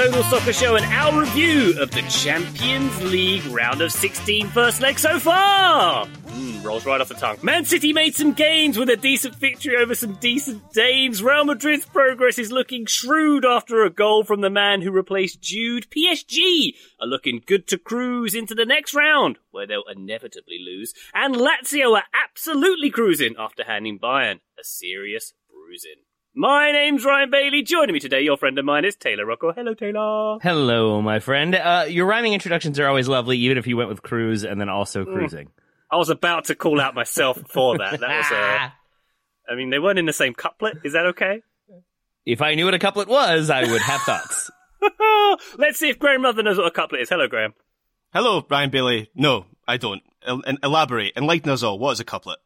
Total Soccer Show and our review of the Champions League round of 16 first leg so far. Mm, rolls right off the tongue. Man City made some gains with a decent victory over some decent Danes. Real Madrid's progress is looking shrewd after a goal from the man who replaced Jude. PSG are looking good to cruise into the next round, where they'll inevitably lose. And Lazio are absolutely cruising after handing Bayern a serious bruising. My name's Ryan Bailey. Joining me today, your friend of mine is Taylor Rocco. Hello, Taylor. Hello, my friend. Uh, your rhyming introductions are always lovely, even if you went with cruise and then also cruising. I was about to call out myself for that. That was uh, I mean, they weren't in the same couplet. Is that okay? If I knew what a couplet was, I would have thoughts. Let's see if Graham Mother knows what a couplet is. Hello, Graham. Hello, Ryan Bailey. No, I don't. El- en- elaborate. Enlighten us all. What is a couplet?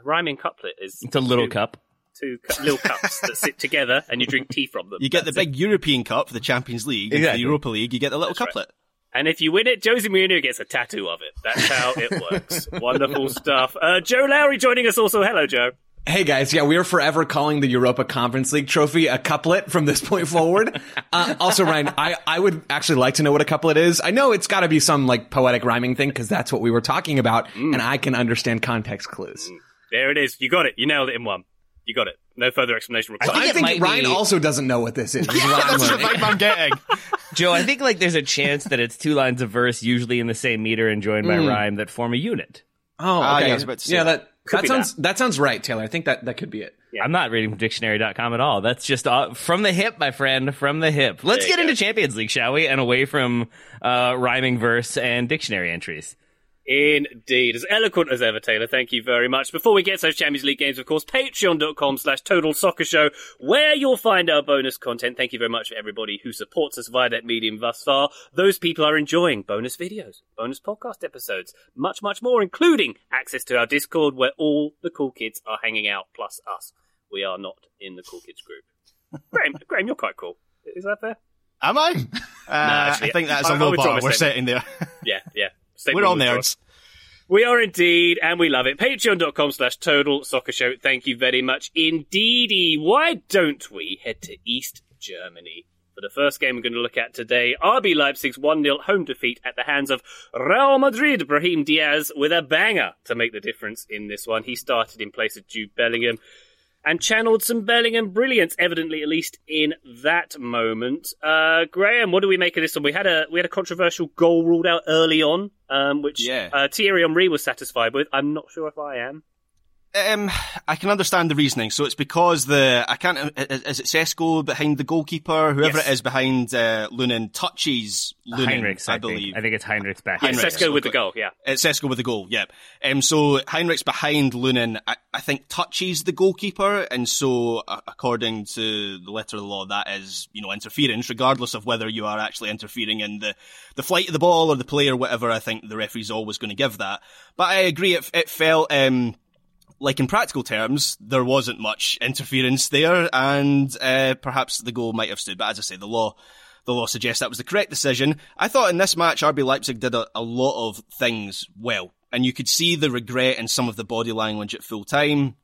A rhyming couplet is It's a little two, cup. Two cu- little cups that sit together, and you drink tea from them. You get the That's it. big European Cup for the Champions League, and Exactly. the Europa League, you get the little That's right. couplet. And if you win it, José Mourinho gets a tattoo of it. That's how it works. Wonderful stuff. Uh, Joe Lowery joining us also. Hello, Joe. Hey guys, yeah, we are forever calling the Europa Conference League trophy a couplet from this point forward. uh, also, Ryan, I, I would actually like to know what a couplet is. I know it's got to be some like poetic rhyming thing because that's what we were talking about, Mm. and I can understand context clues. There it is. You got it. You nailed it in one. You got it. No further explanation required. think I it think might Ryan be- also doesn't know what this is. is what That's the learning. vibe I'm getting. Joe, I think like there's a chance that it's two lines of verse, usually in the same meter and joined by rhyme, that form a unit. Oh, Ah, okay. yeah, I was about to say yeah, that. that Could that sounds that. sounds right, Taylor. I think that that could be it. I'm not reading from dictionary.com at all. That's just uh, from the hip, my friend, from the hip. Let's There get into go. Champions League, shall we? And away from uh, rhyming verse and dictionary entries. Indeed. As eloquent as ever, Taylor. Thank you very much. Before we get to those Champions League games, of course, patreon.com slash total soccer show, where you'll find our bonus content. Thank you very much for everybody who supports us via that medium thus far. Those people are enjoying bonus videos, bonus podcast episodes, much, much more, including access to our Discord where all the cool kids are hanging out, plus us. We are not in the cool kids group. Graham, Graham, you're quite cool. Is that fair? Am I? Uh, actually, I think that's I- a low bar we're setting there. Yeah, yeah. We're all nerds. We are indeed, and we love it. Patreon.com slash total soccer show. Thank you very much indeedy. Why don't we head to East Germany? For the first game we're going to look at today, RB Leipzig's 1-0 home defeat at the hands of Real Madrid. Brahim Diaz with a banger to make the difference in this one. He started in place of Jude Bellingham and channeled some Bellingham brilliance, evidently at least in that moment. Uh, Graham, what do we make of this one? We had a we had a controversial goal ruled out early on, um, which Yeah. uh, Thierry Henry was satisfied with. I'm not sure if I am. Um, I can understand the reasoning. So it's because the I can't. uh, Is it Sesko behind the goalkeeper? Whoever Yes. it is behind uh, Lunin touches Lunin. Henrichs, I, I, believe. think. I think it's Heinrich's back. Yeah, Henrichs, Sesko with the goal. Yeah, It's Sesko with the goal, yeah. Um, so Heinrich's behind Lunin, I, I think touches the goalkeeper, and so uh, according to the letter of the law, that is, you know, interference, regardless of whether you are actually interfering in the, the flight of the ball or the play or whatever. I think the referee's always going to give that. But I agree, it, it felt um, like in practical terms, there wasn't much interference there, and uh, perhaps the goal might have stood. But as I say, the law, the law suggests that was the correct decision. I thought in this match, RB Leipzig did a, a lot of things well, and you could see the regret in some of the body language at full time.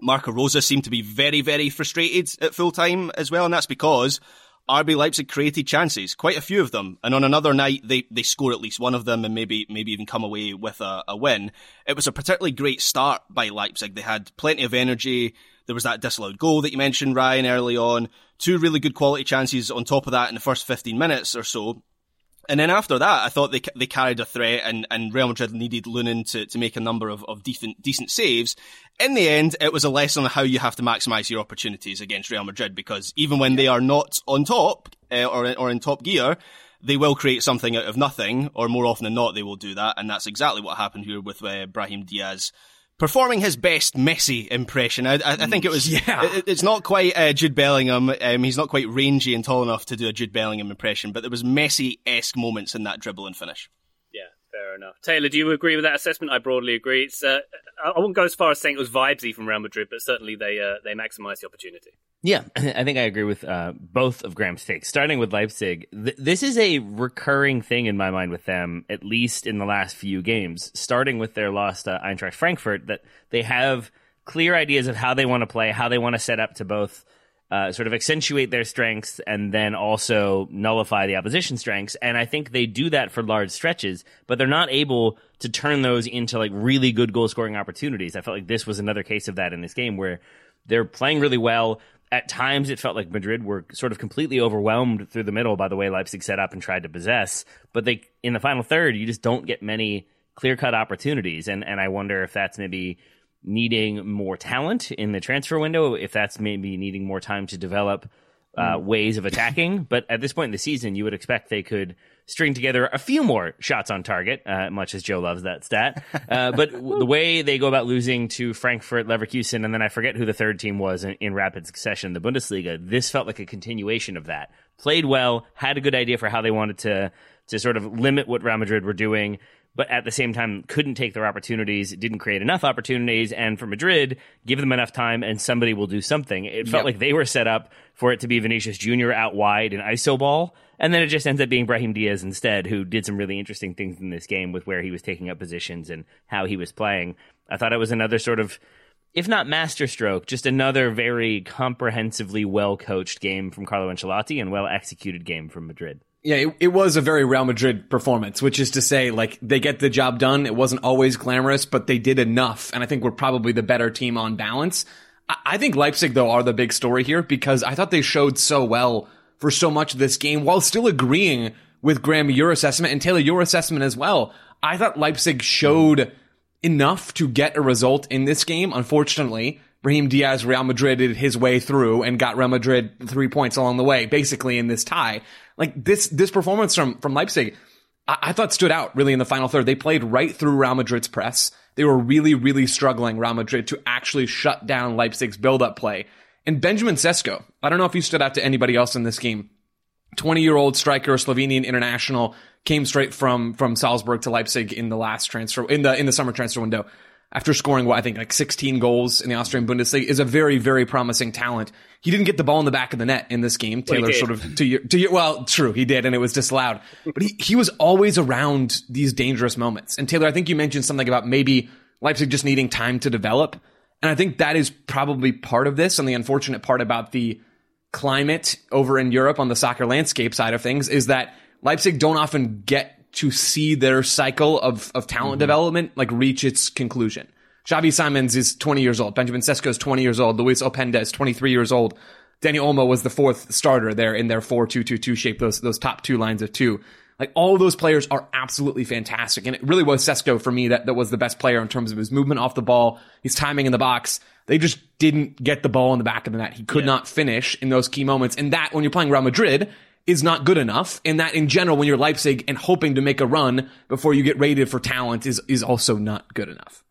Marco Rose seemed to be very, very frustrated at full time as well, and that's because RB Leipzig created chances, quite a few of them, and on another night they, they score at least one of them and maybe maybe even come away with a, a win. It was a particularly great start by Leipzig. They had plenty of energy. There was that disallowed goal that you mentioned, Ryan, early on. Two really good quality chances on top of that in the first 15 minutes or so. And then after that, I thought they they carried a threat, and, and Real Madrid needed Lunin to, to make a number of, of decent decent saves. In the end, it was a lesson on how you have to maximise your opportunities against Real Madrid, because even when they are not on top uh, or or in top gear, they will create something out of nothing, or more often than not, they will do that, and that's exactly what happened here with uh, Brahim Diaz performing his best Messi impression. I, I, I think it was. Yeah. It, it's not quite uh, Jude Bellingham. Um, he's not quite rangy and tall enough to do a Jude Bellingham impression, but there was Messi esque moments in that dribble and finish. Yeah, fair enough. Taylor, do you agree with that assessment? I broadly agree. It's. Uh, I wouldn't go as far as saying it was vibesy from Real Madrid, but certainly they uh, they maximised the opportunity. Yeah, I think I agree with uh, both of Graham's takes. Starting with Leipzig, th- this is a recurring thing in my mind with them, at least in the last few games. Starting with their loss to Eintracht Frankfurt, that they have clear ideas of how they want to play, how they want to set up to both uh, sort of accentuate their strengths and then also nullify the opposition strengths. And I think they do that for large stretches, but they're not able to turn those into like really good goal scoring opportunities. I felt like this was another case of that in this game where they're playing really well at times it felt like Madrid were sort of completely overwhelmed through the middle by the way Leipzig set up and tried to possess. But they in the final third, you just don't get many clear cut opportunities, and and I wonder if that's maybe needing more talent in the transfer window, if that's maybe needing more time to develop uh, mm. ways of attacking. But at this point in the season, you would expect they could string together a few more shots on target, uh, much as Joe loves that stat. Uh, but the way they go about losing to Frankfurt, Leverkusen, and then I forget who the third team was in, in rapid succession, the Bundesliga, this felt like a continuation of that. Played well, had a good idea for how they wanted to to sort of limit what Real Madrid were doing, but at the same time couldn't take their opportunities, didn't create enough opportunities, and for Madrid, give them enough time and somebody will do something. It felt yep. like they were set up for it to be Vinicius Jr. out wide in iso ball, and then it just ends up being Brahim Diaz instead, who did some really interesting things in this game with where he was taking up positions and how he was playing. I thought it was another sort of if not masterstroke, just another very comprehensively well coached game from Carlo Ancelotti and well executed game from Madrid. Yeah, it, it, was a very Real Madrid performance, which is to say, like, they get the job done. It wasn't always glamorous, but they did enough. And I think we're probably the better team on balance. I, I think Leipzig, though, are the big story here because I thought they showed so well for so much of this game while still agreeing with Graham, your assessment, and Taylor, your assessment as well. I thought Leipzig showed enough to get a result in this game. Unfortunately, Brahim Diaz, Real Madrid did his way through and got Real Madrid three points along the way, basically in this tie. Like this, this performance from, from Leipzig, I, I thought stood out really in the final third. They played right through Real Madrid's press. They were really, really struggling, Real Madrid, to actually shut down Leipzig's build-up play. And Benjamin Sesko, I don't know if he stood out to anybody else in this game. 20 year old striker, Slovenian international, came straight from, from Salzburg to Leipzig in the last transfer, in the, in the summer transfer window after scoring what I think like 16 goals in the Austrian Bundesliga is a very very promising talent. He didn't get the ball in the back of the net in this game. Taylor sort of to your, to your, well, true, he did and it was disallowed. But he he was always around these dangerous moments. And Taylor, I think you mentioned something about maybe Leipzig just needing time to develop. And I think that is probably part of this and the unfortunate part about the climate over in Europe on the soccer landscape side of things is that Leipzig don't often get to see their cycle of, of talent mm-hmm. development like reach its conclusion. Xavi Simons is 20 years old. Benjamin Sesko is 20 years old. Loïs Openda is 23 years old. Dani Olmo was the fourth starter there in their 4-2-2-2 shape, those, those top two lines of two. Like all those players are absolutely fantastic. And it really was Sesko for me that, that was the best player in terms of his movement off the ball, his timing in the box. They just didn't get the ball in the back of the net. He could yeah. not finish in those key moments. And that, when you're playing Real Madrid, is not good enough. And that in general, when you're Leipzig and hoping to make a run before you get rated for talent is, is also not good enough.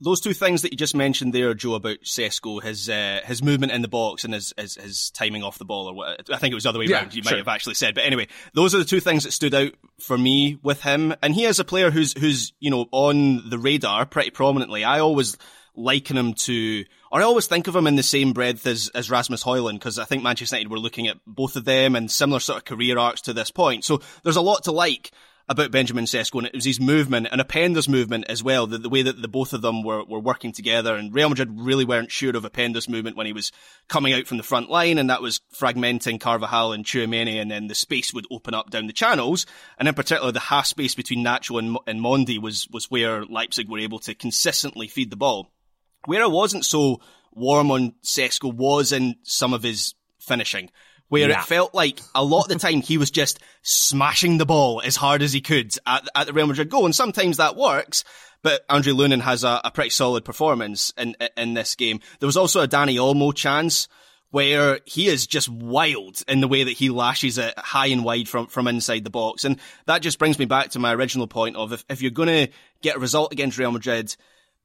Those two things that you just mentioned there, Joe, about Sesko, his uh, his movement in the box and his, his, his timing off the ball, or what I think it was the other way yeah, around. You sure. might have actually said, but anyway, those are the two things that stood out for me with him. And he is a player who's who's you know on the radar pretty prominently. I always liken him to, or I always think of him in the same breath as, as Rasmus Højlund, because I think Manchester United were looking at both of them and similar sort of career arcs to this point. So there's a lot to like about Benjamin Sesko, and it was his movement and Openda's movement as well, the, the way that the both of them were, were working together. And Real Madrid really weren't sure of Openda's movement when he was coming out from the front line, and that was fragmenting Carvajal and Tchouameni, and then the space would open up down the channels. And in particular, the half space between Nacho and, and Mendy was, was where Leipzig were able to consistently feed the ball. Where I wasn't so warm on Sesko was in some of his finishing where yeah. it felt like a lot of the time he was just smashing the ball as hard as he could at, at the Real Madrid goal. And sometimes that works, but Andre Lunin has a, a pretty solid performance in, in this game. There was also a Dani Olmo chance where he is just wild in the way that he lashes it high and wide from, from inside the box. And that just brings me back to my original point of if, if you're going to get a result against Real Madrid,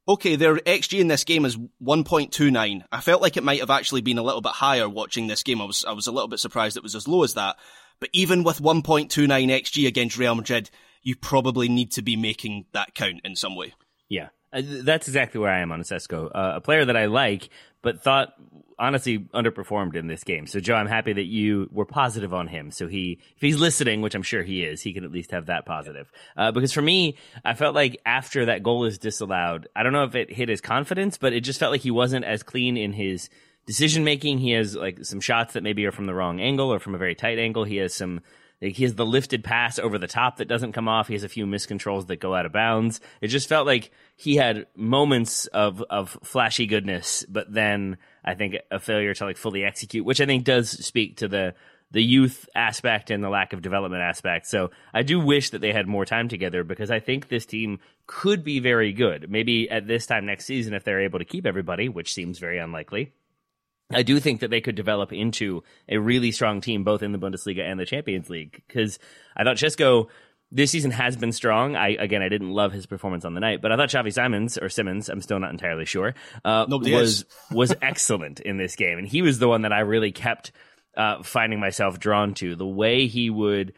Okay, their XG in this game is 1.29. I felt like it might have actually been a little bit higher watching this game. I was, I was a little bit surprised it was as low as that. But even with 1.29 XG against Real Madrid, you probably need to be making that count in some way. Yeah. Uh, that's exactly where I am on Sesko. Uh, a player that I like, but thought honestly underperformed in this game. So Joe, I'm happy that you were positive on him. So he, if he's listening, which I'm sure he is, he can at least have that positive. Uh, because for me, I felt like after that goal is disallowed, I don't know if it hit his confidence, but it just felt like he wasn't as clean in his decision making. He has like some shots that maybe are from the wrong angle or from a very tight angle. He has some he has the lifted pass over the top that doesn't come off. He has a few miscontrols that go out of bounds. It just felt like he had moments of of flashy goodness, but then I think a failure to like fully execute, which I think does speak to the the youth aspect and the lack of development aspect. So I do wish that they had more time together because I think this team could be very good. Maybe at this time next season, if they're able to keep everybody, which seems very unlikely. I do think that they could develop into a really strong team, both in the Bundesliga and the Champions League. Because I thought Sesko this season has been strong. I again, I didn't love his performance on the night, but I thought Xavi Simons or Simmons, I'm still not entirely sure, uh, was was excellent in this game, and he was the one that I really kept uh, finding myself drawn to. The way he would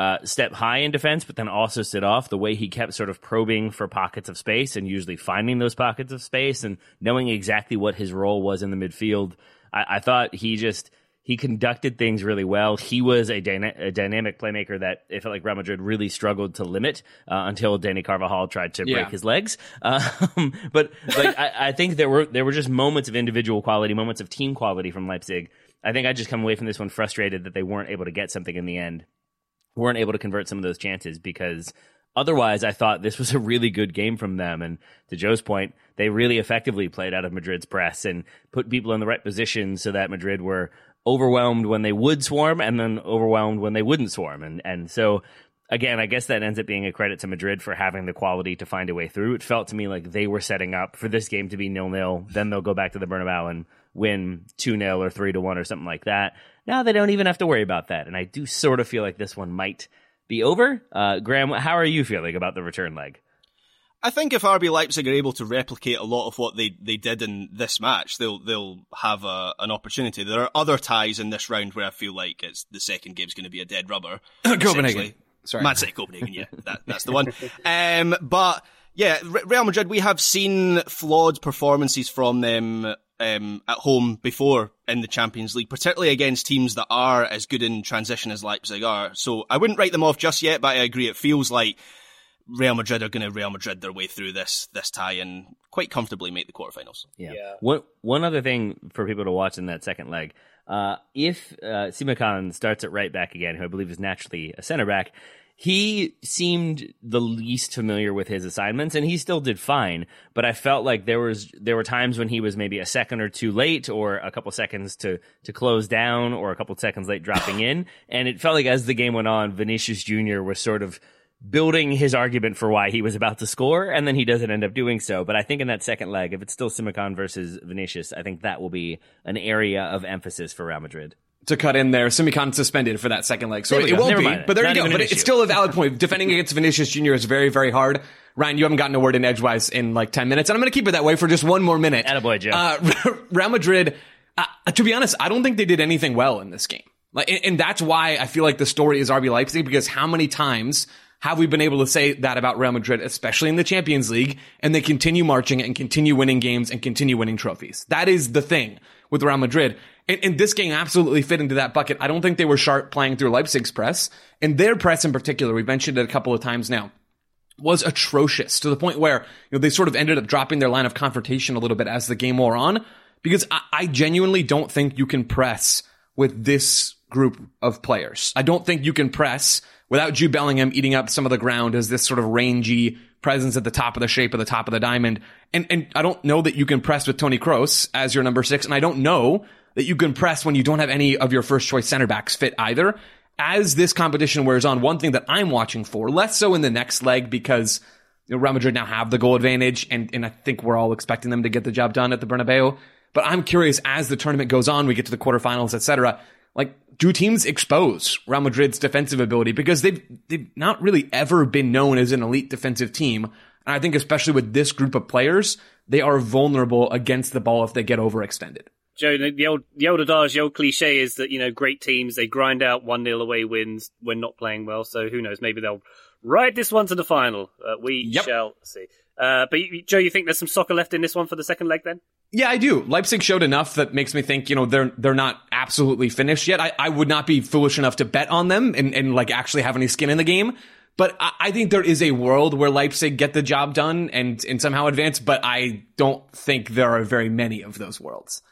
uh, step high in defense, but then also sit off. The way he kept sort of probing for pockets of space and usually finding those pockets of space and knowing exactly what his role was in the midfield. I, I thought he just he conducted things really well. He was a, dyna- a, dynamic playmaker that it felt like Real Madrid really struggled to limit uh, until Dani Carvajal tried to yeah. break his legs. Um, but like I, I, think there were there were just moments of individual quality, moments of team quality from Leipzig. I think I just come away from this one frustrated that they weren't able to get something in the end, weren't able to convert some of those chances because otherwise I thought this was a really good game from them. And to Joe's point, they really effectively played out of Madrid's press and put people in the right position so that Madrid were overwhelmed when they would swarm and then overwhelmed when they wouldn't swarm. And, and so again, I guess that ends up being a credit to Madrid for having the quality to find a way through. It felt to me like they were setting up for this game to be nil nil. Then they'll go back to the Bernabeu and win 2 0 or 3 to 1 or something like that. Now they don't even have to worry about that. And I do sort of feel like this one might be over. Uh, Graham, how are you feeling about the return leg? I think if RB Leipzig are able to replicate a lot of what they, they did in this match, they'll they'll have a, an opportunity. There are other ties in this round where I feel like it's the second game's going to be a dead rubber. Copenhagen, sorry, Man City, Copenhagen, yeah, that, that's the one. Um, but yeah, Real Madrid, we have seen flawed performances from them um, at home before in the Champions League, particularly against teams that are as good in transition as Leipzig are. So I wouldn't write them off just yet, but I agree. It feels like Real Madrid are going to Real Madrid their way through this this tie and quite comfortably make the quarterfinals. Yeah. yeah. One one other thing for people to watch in that second leg, uh, if uh, Simakan starts at right back again, who I believe is naturally a center back, he seemed the least familiar with his assignments, and he still did fine. But I felt like there was there were times when he was maybe a second or two late, or a couple seconds to to close down, or a couple seconds late dropping in, and it felt like as the game went on, Vinicius Junior was sort of building his argument for why he was about to score, and then he doesn't end up doing so. But I think in that second leg, if it's still Simakan versus Vinicius, I think that will be an area of emphasis for Real Madrid. To cut in there, Simakan suspended for that second leg, so it, won't Never be. But there Not you go. But it's still a valid point. Defending against Vinicius Junior is very, very hard. Ryan, you haven't gotten a word in edgewise in like ten minutes, and I'm going to keep it that way for just one more minute. Attaboy, Joe. Uh, Real Madrid. Uh, to be honest, I don't think they did anything well in this game. Like, and, and that's why I feel like the story is RB Leipzig because how many times have we been able to say that about Real Madrid, especially in the Champions League, and they continue marching and continue winning games and continue winning trophies? That is the thing with Real Madrid. And, and, this game absolutely fit into that bucket. I don't think they were sharp playing through Leipzig's press. And their press in particular, we've mentioned it a couple of times now, was atrocious to the point where, you know, they sort of ended up dropping their line of confrontation a little bit as the game wore on. Because I, I genuinely don't think you can press with this group of players. I don't think you can press without Jude Bellingham eating up some of the ground as this sort of rangy presence at the top of the shape of the top of the diamond. And, and I don't know that you can press with Toni Kroos as your number six. And I don't know that you can press when you don't have any of your first choice center backs fit either. As this competition wears on, one thing that I'm watching for, less so in the next leg because you know, Real Madrid now have the goal advantage and, and I think we're all expecting them to get the job done at the Bernabeu. But I'm curious as the tournament goes on, we get to the quarterfinals, etc. Like, do teams expose Real Madrid's defensive ability because they've they've not really ever been known as an elite defensive team, and I think especially with this group of players, they are vulnerable against the ball if they get overextended. Joe, the old the old adage, the old cliche is that you know great teams they grind out one 0 away wins when not playing well. So who knows? Maybe they'll ride this one to the final. Uh, we yep. shall see. Uh, but Joe, you think there's some soccer left in this one for the second leg then? Yeah, I do. Leipzig showed enough that makes me think, you know, they're they're not absolutely finished yet. I, I would not be foolish enough to bet on them and, and like actually have any skin in the game. But I, I think there is a world where Leipzig get the job done and, and somehow advance, but I don't think there are very many of those worlds.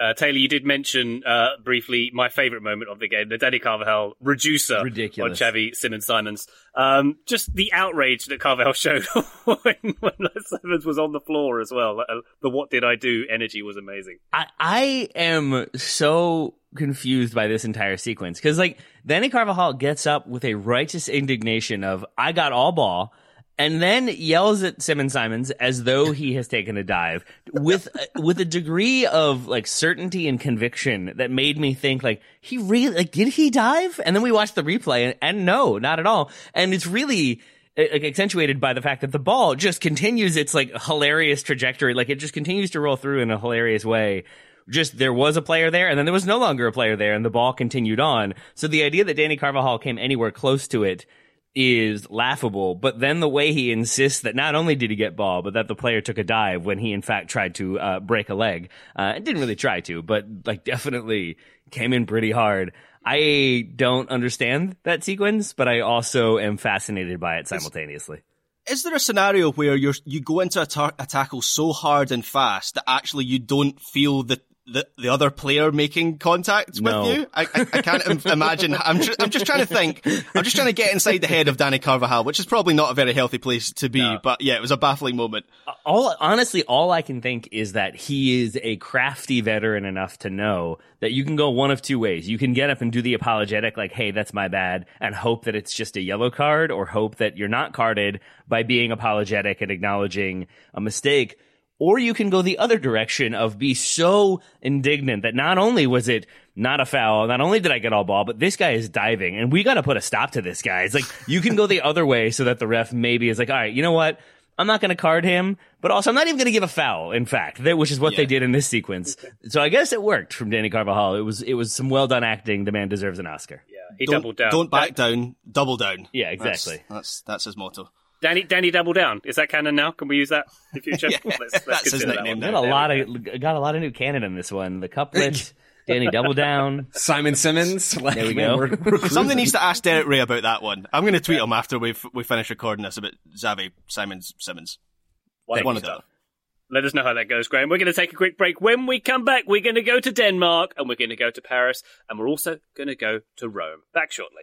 Uh, Taylor, you did mention uh, briefly my favourite moment of the game, the Dani Carvajal reducer Ridiculous. on Xavi Simons Simons. Um, just the outrage that Carvajal showed when, when Simons was on the floor as well. Uh, the "What did I do?" energy was amazing. I, I am so confused by this entire sequence because, like, Dani Carvajal gets up with a righteous indignation of "I got all ball." And then yells at Simon Simons as though he has taken a dive with uh, with a degree of like certainty and conviction that made me think like he really like did he dive? And then we watched the replay and, and no, not at all. And it's really uh, like accentuated by the fact that the ball just continues its like hilarious trajectory. Like it just continues to roll through in a hilarious way just there was a player there and then there was no longer a player there and the ball continued on. So the idea that Dani Carvajal came anywhere close to it is laughable, but then the way he insists that not only did he get ball, but that the player took a dive when he in fact tried to uh, break a leg. Uh, didn't really try to, but like definitely came in pretty hard. I don't understand that sequence, but I also am fascinated by it simultaneously. Is, is there a scenario where you you go into a, tar- a tackle so hard and fast that actually you don't feel the the, the other player making contact no. with you. I, I, I can't imagine. I'm, tr- I'm just trying to think. I'm just trying to get inside the head of Dani Carvajal, which is probably not a very healthy place to be. No. But yeah, it was a baffling moment. All honestly, all I can think is that he is a crafty veteran enough to know that you can go one of two ways. You can get up and do the apologetic, like, "Hey, that's my bad," and hope that it's just a yellow card, or hope that you're not carded by being apologetic and acknowledging a mistake or you can go the other direction of be so indignant that not only was it not a foul, not only did I get all ball, but this guy is diving and we got to put a stop to this guy. It's like you can go the other way so that the ref maybe is like, all right, you know what? I'm not going to card him, but also I'm not even going to give a foul. In fact, which is what yeah. they did in this sequence. So I guess it worked from Dani Carvajal. It was it was some well done acting. The man deserves an Oscar. Yeah, he don't, doubled down. Don't back down, double down. Yeah, exactly. That's that's, that's his motto. Danny, Danny, double down. Is that canon now? Can we use that in future? yeah, let's, let's that's his nickname. Got a lot of got a lot of new canon in this one. The couplet. Danny Double Down. Simon Simmons. Like, there we go. We're, we're Somebody needs to ask Derek Rae about that one. I'm going to tweet yeah. him after we we finish recording this about Xavi Simon Simmons. One, one of them. Let us know how that goes, Graham. We're going to take a quick break. When we come back, we're going to go to Denmark and we're going to go to Paris and we're also going to go to Rome. Back shortly.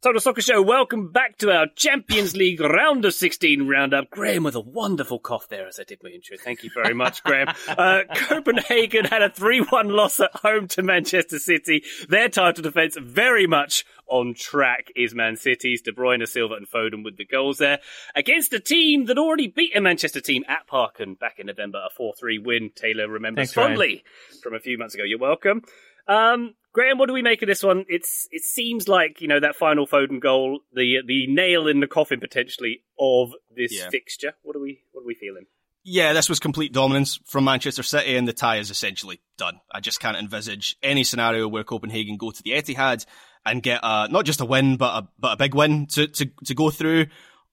Total Soccer Show, welcome back to our Champions League round of 16 roundup. Graham with a wonderful cough there as I did my intro. Thank you very much, Graham. Uh, Copenhagen had a 3-1 loss at home to Manchester City. Their title defence very much on track is Man City's. De Bruyne, Silva and Foden with the goals there. Against a team that already beat a Manchester team at Parken back in November, a 4-3 win. Taylor remembers Thanks, Ryan. fondly from a few months ago. You're welcome. Um, Graham, what do we make of this one? It's it seems like you know that final Foden goal, the the nail in the coffin potentially of this Yeah. fixture. What are we what are we feeling? Yeah, this was complete dominance from Manchester City, and the tie is essentially done. I just can't envisage any scenario where Copenhagen go to the Etihad and get a, not just a win, but a but a big win to to to go through.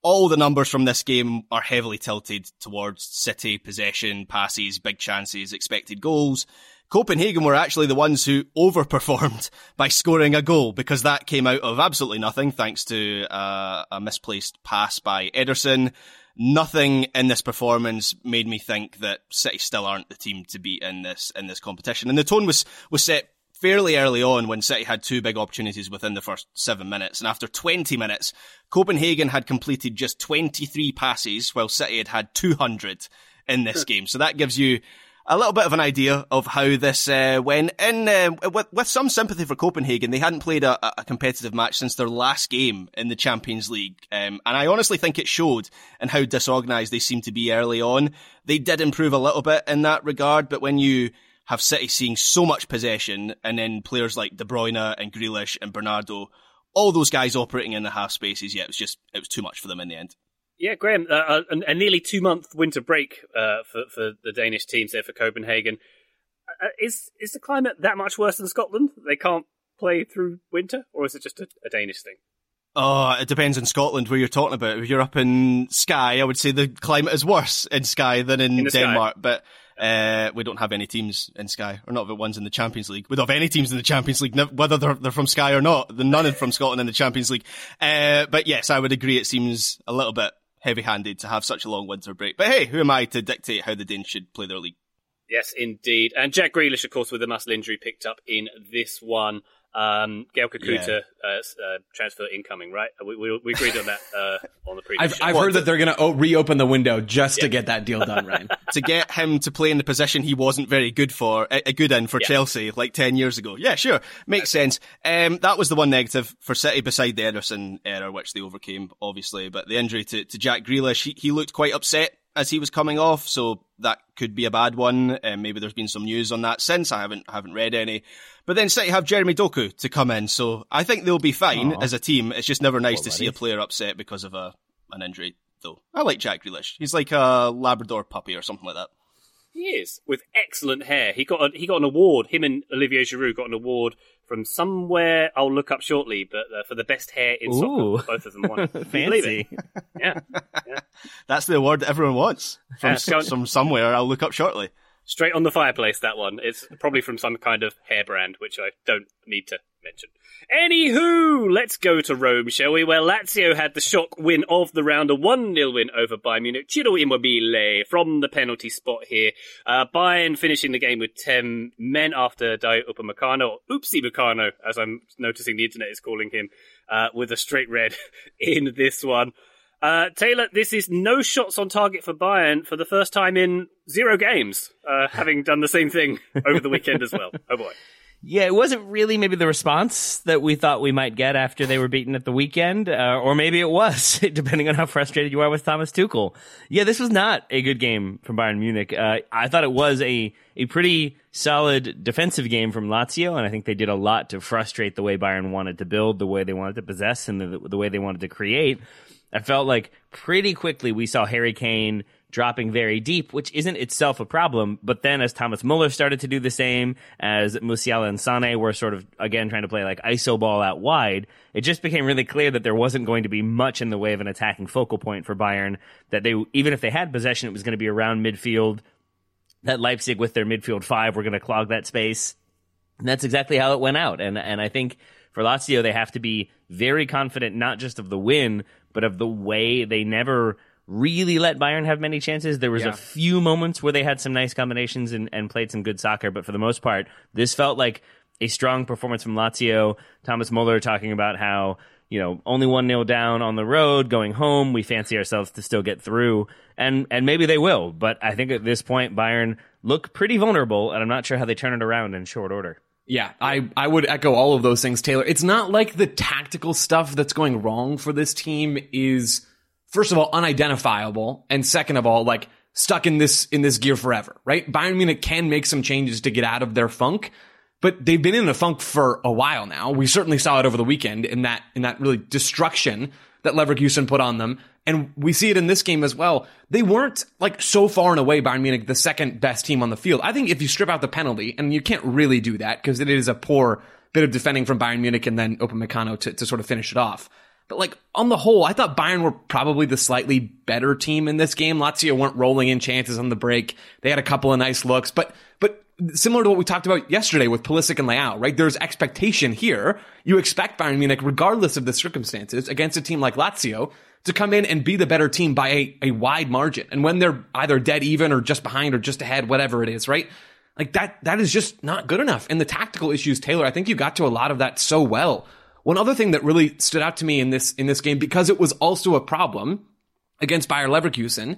All the numbers from this game are heavily tilted towards City possession, passes, big chances, expected goals. Copenhagen were actually the ones who overperformed by scoring a goal because that came out of absolutely nothing thanks to uh, a misplaced pass by Ederson. Nothing in this performance made me think that City still aren't the team to beat in this in this competition. And the tone was was set fairly early on when City had two big opportunities within the first seven minutes. And after 20 minutes, Copenhagen had completed just 23 passes while City had had 200 in this game. So that gives you a little bit of an idea of how this uh, went. In uh, with, with some sympathy for Copenhagen, they hadn't played a, a competitive match since their last game in the Champions League, um, and I honestly think it showed in how disorganised they seemed to be early on. They did improve a little bit in that regard, but when you have City seeing so much possession, and then players like De Bruyne and Grealish and Bernardo, all those guys operating in the half spaces, yeah, it was just it was too much for them in the end. Yeah, Graham, uh, a, a nearly two month winter break uh, for for the Danish teams there for Copenhagen. Uh, is is the climate that much worse than Scotland? They can't play through winter, or is it just a, a Danish thing? Oh, it depends on Scotland where you're talking about. If you're up in Skye, I would say the climate is worse in Skye than in, In. Denmark. But uh, we don't have any teams in Skye, or not the ones in the Champions League. We don't have any teams in the Champions League, whether they're, they're from Skye or not. None from Scotland in the Champions League. Uh, but yes, I would agree. It seems a little bit heavy-handed to have such a long winter break. But hey, who am I to dictate how the Danes should play their league? Yes, indeed. And Jack Grealish, of course, with a muscle injury picked up in this one. Um, Gaël Kakuta Yeah. uh, uh, transfer incoming, right? We, we, we agreed on that uh, on the previous I've, show. I've heard that they're going to reopen the window just to get that deal done, Ryan. to get him to play in the position he wasn't very good for, a good in for Yeah. Chelsea like 10 years ago. Yeah, sure. Makes sense. Um, that was the one negative for City beside the Ederson error, which they overcame, obviously. But the injury to, to Jack Grealish, he, he looked quite upset as he was coming off, so that could be a bad one. Um, maybe there's been some news on that since. I haven't, haven't read any. But then City have Jeremy Doku to come in, so I think they'll be fine as a team. It's just never nice to see a player upset because of a, an injury, though. I like Jack Grealish. He's like a Labrador puppy or something like that. He is with excellent hair. He got a, he got an award. Him and Olivier Giroud got an award from somewhere. I'll look up shortly, but uh, for the best hair in Ooh. soccer, both of them won. Can believe it? Fancy. Yeah, That's the award that everyone wants from, Yeah, s- from somewhere. I'll look up shortly. straight on the fireplace. That one. It's probably from some kind of hair brand, which I don't need to mention. Anywho, let's go to Rome, shall we? Where Lazio had the shock win of the round, a 1-0 win over Bayern Munich. Ciro Immobile from the penalty spot here. Uh, Bayern finishing the game with 10 men after Dayot Upamecano, or Oopsie Meccano, as I'm noticing the internet is calling him, uh, with a straight red in this one. Uh, Taylor, this is no shots on target for Bayern for the first time in zero games, uh, having done the same thing over the weekend as well. Oh boy. Yeah, it wasn't really maybe the response that we thought we might get after they were beaten at the weekend, uh, or maybe it was, depending on how frustrated you are with Thomas Tuchel. Yeah, this was not a good game from Bayern Munich. Uh, I thought it was a a pretty solid defensive game from Lazio, and I think they did a lot to frustrate the way Bayern wanted to build, the way they wanted to possess, and the, the way they wanted to create. I felt like pretty quickly we saw Harry Kane dropping very deep, which isn't itself a problem. But then as Thomas Muller started to do the same, as Musiala and Sane were sort of again trying to play like ISO ball out wide, it just became really clear that there wasn't going to be much in the way of an attacking focal point for Bayern. That they, even if they had possession, it was going to be around midfield that Leipzig with their midfield five were going to clog that space. And that's exactly how it went out. And and I think for Lazio they have to be very confident not just of the win, but of the way they never really let Bayern have many chances. There was Yeah. a few moments where they had some nice combinations and, and played some good soccer, but for the most part, this felt like a strong performance from Lazio. Thomas Muller talking about how, you know, only one nil down on the road, going home. We fancy ourselves to still get through. And and maybe they will, but I think at this point Bayern look pretty vulnerable, and I'm not sure how they turn it around in short order. Yeah, I, I would echo all of those things, Taylor. It's not like the tactical stuff that's going wrong for this team is, first of all, unidentifiable, and second of all, like stuck in this in this gear forever, right? Bayern Munich can make some changes to get out of their funk, but they've been in a funk for a while now. We certainly saw it over the weekend in that in that really destruction that Leverkusen put on them. And we see it in this game as well. They weren't like so far and away Bayern Munich, the second best team on the field. I think if you strip out the penalty, and you can't really do that because it is a poor bit of defending from Bayern Munich and then Upamecano to, to sort of finish it off. But like on the whole, I thought Bayern were probably the slightly better team in this game. Lazio weren't rolling in chances on the break. They had a couple of nice looks, but but similar to what we talked about yesterday with Pulisic and Leao, right? There's expectation here. You expect Bayern Munich, regardless of the circumstances, against a team like Lazio, to come in and be the better team by a, a wide margin. And when they're either dead even or just behind or just ahead, whatever it is, right? Like that, that is just not good enough. And the tactical issues, Taylor, I think you got to a lot of that so well. One other thing that really stood out to me in this, in this game, because it was also a problem against Bayer Leverkusen,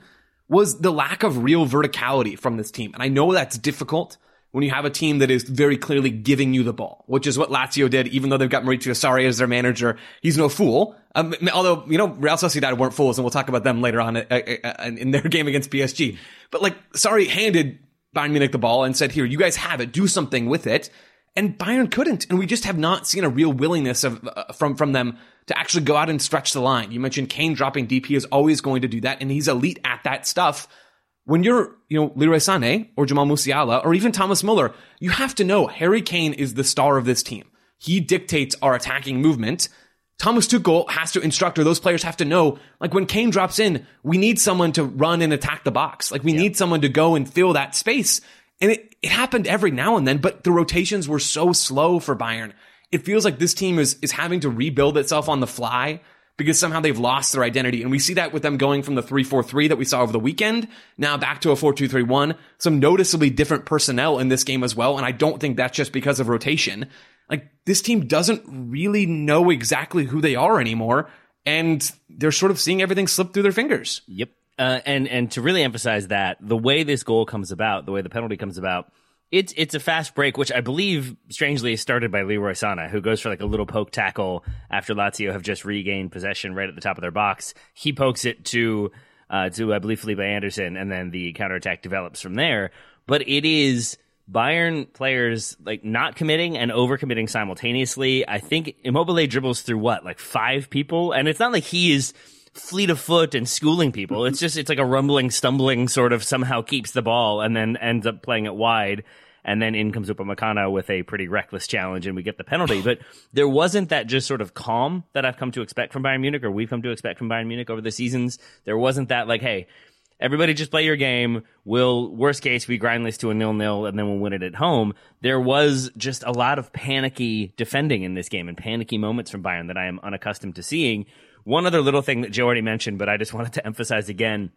was the lack of real verticality from this team. And I know that's difficult when you have a team that is very clearly giving you the ball, which is what Lazio did, even though they've got Maurizio Sarri as their manager. He's no fool. Um, although, you know, Real Sociedad weren't fools, and we'll talk about them later on uh, uh, uh, in their game against PSG. But like, Sarri handed Bayern Munich the ball and said, here, you guys have it, do something with it. And Bayern couldn't. And we just have not seen a real willingness of, uh, from, from them to actually go out and stretch the line. You mentioned Kane dropping deep. He is always going to do that, and he's elite at that stuff when you're, you know, Leroy Sané or Jamal Musiala or even Thomas Muller, you have to know Harry Kane is the star of this team. He dictates our attacking movement. Thomas Tuchel has to instruct, or those players have to know, like when Kane drops in, we need someone to run and attack the box. Like we need someone to go and fill that space. And it, it happened every now and then, but the rotations were so slow for Bayern. It feels like this team is, is having to rebuild itself on the fly because somehow they've lost their identity. And we see that with them going from the 3-4-3 that we saw over the weekend, now back to a 4-2-3-1, some noticeably different personnel in this game as well. And I don't think that's just because of rotation. Like this team doesn't really know exactly who they are anymore. And they're sort of seeing everything slip through their fingers. Yep. Uh, and and to really emphasize that, the way this goal comes about, the way the penalty comes about, it's it's a fast break, which I believe strangely is started by Leroy Sané, who goes for like a little poke tackle after Lazio have just regained possession right at the top of their box. He pokes it to uh, to I believe Felipe Anderson, and then the counterattack develops from there. But it is Bayern players like not committing and overcommitting simultaneously. I think Immobile dribbles through what like five people, and it's not like he is fleet of foot and schooling people. It's just it's like a rumbling, stumbling sort of somehow keeps the ball and then ends up playing it wide. And then in comes Upamecano with a pretty reckless challenge, and we get the penalty. But there wasn't that just sort of calm that I've come to expect from Bayern Munich, or we've come to expect from Bayern Munich over the seasons. There wasn't that like, hey, everybody just play your game. We'll worst case we grind this to a nil nil, and then we'll win it at home. There was just a lot of panicky defending in this game and panicky moments from Bayern that I am unaccustomed to seeing. One other little thing that Joe already mentioned, but I just wanted to emphasize again.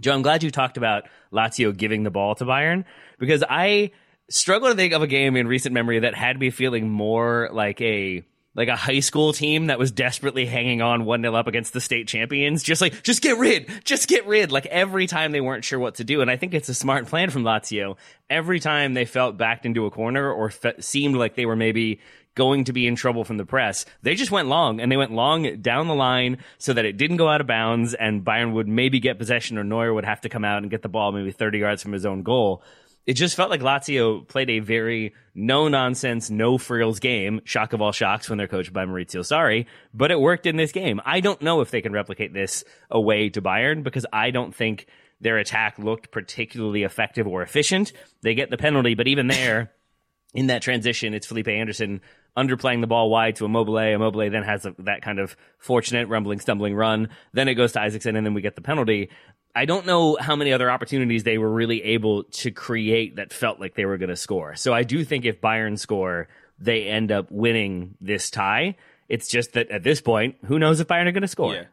Joe, I'm glad you talked about Lazio giving the ball to Bayern because I struggle to think of a game in recent memory that had me feeling more like a like a high school team that was desperately hanging on 1-0 up against the state champions. Just like, just get rid, just get rid. Like every time they weren't sure what to do. And I think it's a smart plan from Lazio. Every time they felt backed into a corner or fe- seemed like they were maybe going to be in trouble from the press. They just went long and they went long down the line so that it didn't go out of bounds and Bayern would maybe get possession or Neuer would have to come out and get the ball maybe 30 yards from his own goal. It just felt like Lazio played a very no nonsense, no frills game. Shock of all shocks when they're coached by Maurizio Sarri, but it worked in this game. I don't know if they can replicate this away to Bayern because I don't think their attack looked particularly effective or efficient. They get the penalty, but even there, in that transition, it's Felipe Anderson underplaying the ball wide to Immobile. Immobile then has a, that kind of fortunate rumbling, stumbling run. Then it goes to Isaksen, and then we get the penalty. I don't know how many other opportunities they were really able to create that felt like they were going to score. So I do think if Bayern score, they end up winning this tie. It's just that at this point, who knows if Bayern are going to score? Yeah.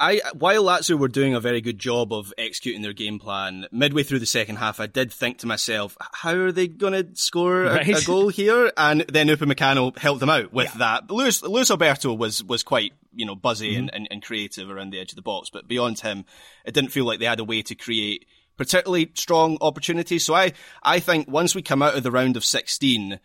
I while Lazio were doing a very good job of executing their game plan, midway through the second half, I did think to myself, how are they going to score a, right. a, goal here? And then Upamecano helped them out with yeah. that. Luis, Luis Alberto was was quite you know buzzy mm-hmm. and, and, and creative around the edge of the box, but beyond him, it didn't feel like they had a way to create particularly strong opportunities. So I I think once we come out of the round of sixteen,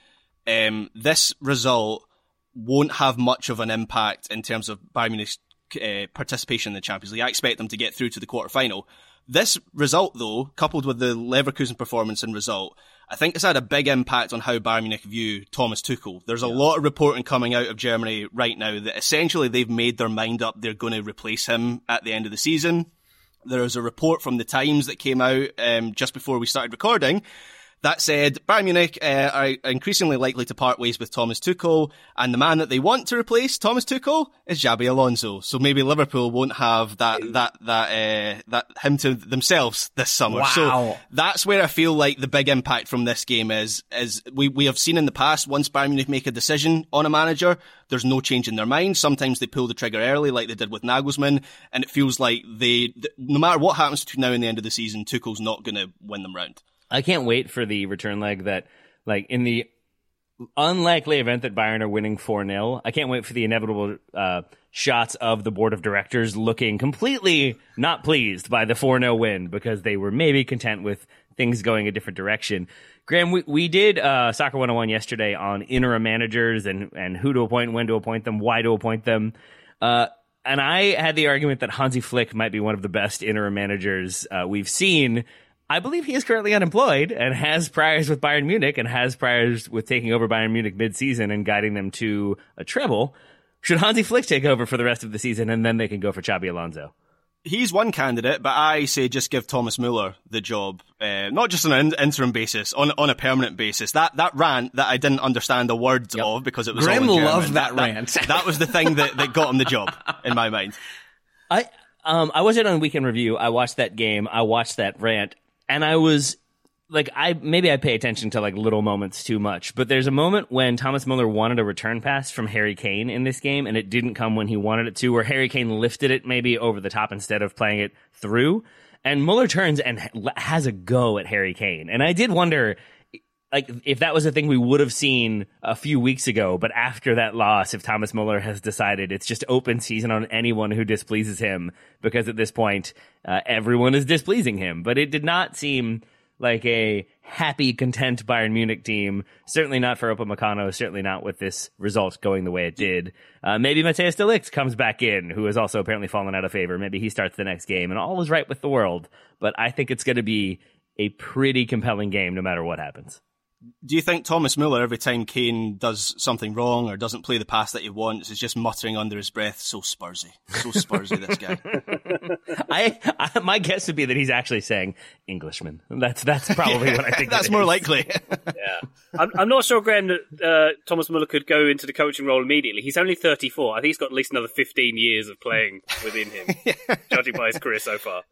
um, this result won't have much of an impact in terms of Bayern Munich's uh, participation in the Champions League. I expect them to get through to the quarter final. This result, though, coupled with the Leverkusen performance and result, I think it's had a big impact on how Bayern Munich view Thomas Tuchel. There's a yeah. lot of reporting coming out of Germany right now that essentially they've made their mind up they're going to replace him at the end of the season. There was a report from the Times that came out um, just before we started recording that said, Bayern Munich uh, are increasingly likely to part ways with Thomas Tuchel, and the man that they want to replace Thomas Tuchel is Xabi Alonso. So maybe Liverpool won't have that that that uh, that him to themselves this summer. Wow. So that's where I feel like the big impact from this game is is we we have seen in the past once Bayern Munich make a decision on a manager, there's no change in their mind. Sometimes they pull the trigger early, like they did with Nagelsmann, and it feels like they no matter what happens between now and the end of the season, Tuchel's not going to win them round. I can't wait for the return leg that, like, in the unlikely event that Bayern are winning 4 0, I can't wait for the inevitable uh, shots of the board of directors looking completely not pleased by the 4 0 win because they were maybe content with things going a different direction. Graham, we, we did uh, Soccer 101 yesterday on interim managers and, and who to appoint, when to appoint them, why to appoint them. Uh, and I had the argument that Hansi Flick might be one of the best interim managers uh, we've seen I believe he is currently unemployed and has priors with Bayern Munich and has priors with taking over Bayern Munich mid-season and guiding them to a treble. Should Hansi Flick take over for the rest of the season and then they can go for Xabi Alonso? He's one candidate, but I say just give Thomas Muller the job, uh, not just on an interim basis, on on a permanent basis. That that rant that I didn't understand a word yep. of because it was Grim all in loved that, that rant. That, that was the thing that, that got him the job in my mind. I um I wasn't on weekend review. I watched that game. I watched that rant and I was like I maybe I pay attention to like little moments too much, but there's a moment when Thomas Muller wanted a return pass from Harry Kane in this game, and it didn't come when he wanted it to, where Harry Kane lifted it maybe over the top instead of playing it through, and Muller turns and has a go at Harry Kane, and I did wonder. Like if that was a thing we would have seen a few weeks ago, but after that loss, if Thomas Muller has decided it's just open season on anyone who displeases him, because at this point uh, everyone is displeasing him. But it did not seem like a happy, content Bayern Munich team. Certainly not for Upamecano. Certainly not with this result going the way it did. Uh, maybe Matthijs de Ligt comes back in, who has also apparently fallen out of favor. Maybe he starts the next game, and all is right with the world. But I think it's going to be a pretty compelling game, no matter what happens do you think Thomas Muller, every time Kane does something wrong or doesn't play the pass that he wants, is just muttering under his breath, "So Spursy, so Spursy, this guy"? I, I, my guess would be that he's actually saying Englishman. That's that's probably yeah, what I think. that's more is. likely. yeah, I'm, I'm, not sure, Graham, that uh, Thomas Muller could go into the coaching role immediately. He's only 34. I think he's got at least another 15 years of playing within him, yeah. judging by his career so far.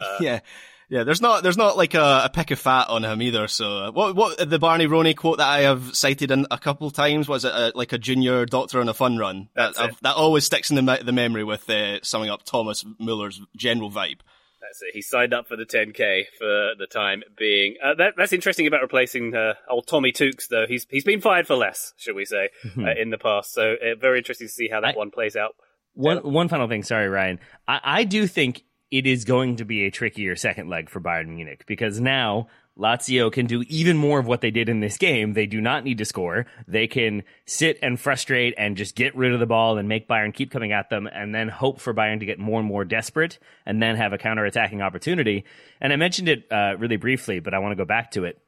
Uh, yeah. Yeah, there's not there's not like a, a pick of fat on him either. So what what the Barney Ronay quote that I have cited in a couple times was it a, like a junior doctor on a fun run? That, that always sticks in the the memory with uh, summing up Thomas Muller's general vibe. That's it. He signed up for the 10k for the time being. Uh, that, that's interesting about replacing uh, old Tommy Tooks, though. He's he's been fired for less, should we say, uh, in the past. So uh, very interesting to see how that I, one plays out. One one final thing. Sorry, Ryan. I, I do think it is going to be a trickier second leg for Bayern Munich because now Lazio can do even more of what they did in this game. They do not need to score. They can sit and frustrate and just get rid of the ball and make Bayern keep coming at them and then hope for Bayern to get more and more desperate and then have a counter-attacking opportunity. And I mentioned it uh, really briefly, but I want to go back to it.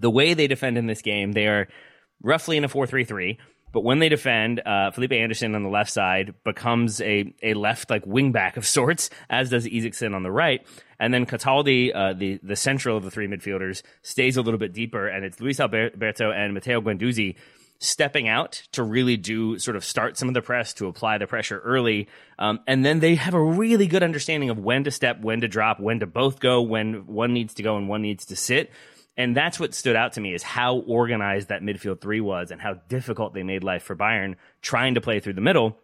The way they defend in this game, they are roughly in a 4-3-3 But when they defend, uh, Felipe Anderson on the left side becomes a, a left like wingback of sorts, as does Isaksen on the right. And then Cataldi, uh, the, the central of the three midfielders, stays a little bit deeper, and it's Luis Alberto and Matteo Guendouzi stepping out to really do sort of start some of the press to apply the pressure early. Um, and then they have a really good understanding of when to step, when to drop, when to both go, when one needs to go and one needs to sit. And that's what stood out to me is how organized that midfield three was and how difficult they made life for Bayern trying to play through the middle.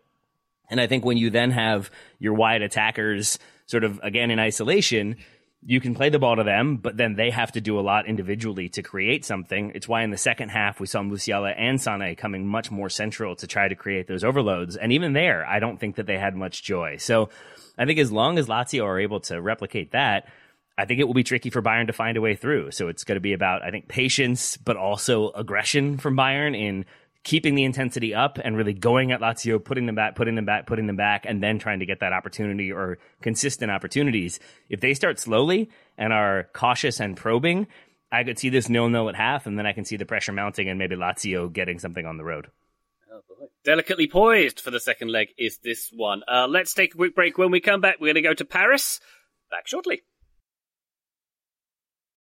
And I think when you then have your wide attackers sort of again in isolation, you can play the ball to them, but then they have to do a lot individually to create something. It's why in the second half we saw Musiala and Sané coming much more central to try to create those overloads. And even there, I don't think that they had much joy. So I think as long as Lazio are able to replicate that, I think it will be tricky for Bayern to find a way through. So it's going to be about, I think, patience, but also aggression from Bayern in keeping the intensity up and really going at Lazio, putting them back, putting them back, putting them back, and then trying to get that opportunity or consistent opportunities. If they start slowly and are cautious and probing, I could see this nil nil at half, and then I can see the pressure mounting and maybe Lazio getting something on the road. Delicately poised for the second leg is this one. Uh, let's take a quick break. When we come back, we're going to go to Paris. Back shortly.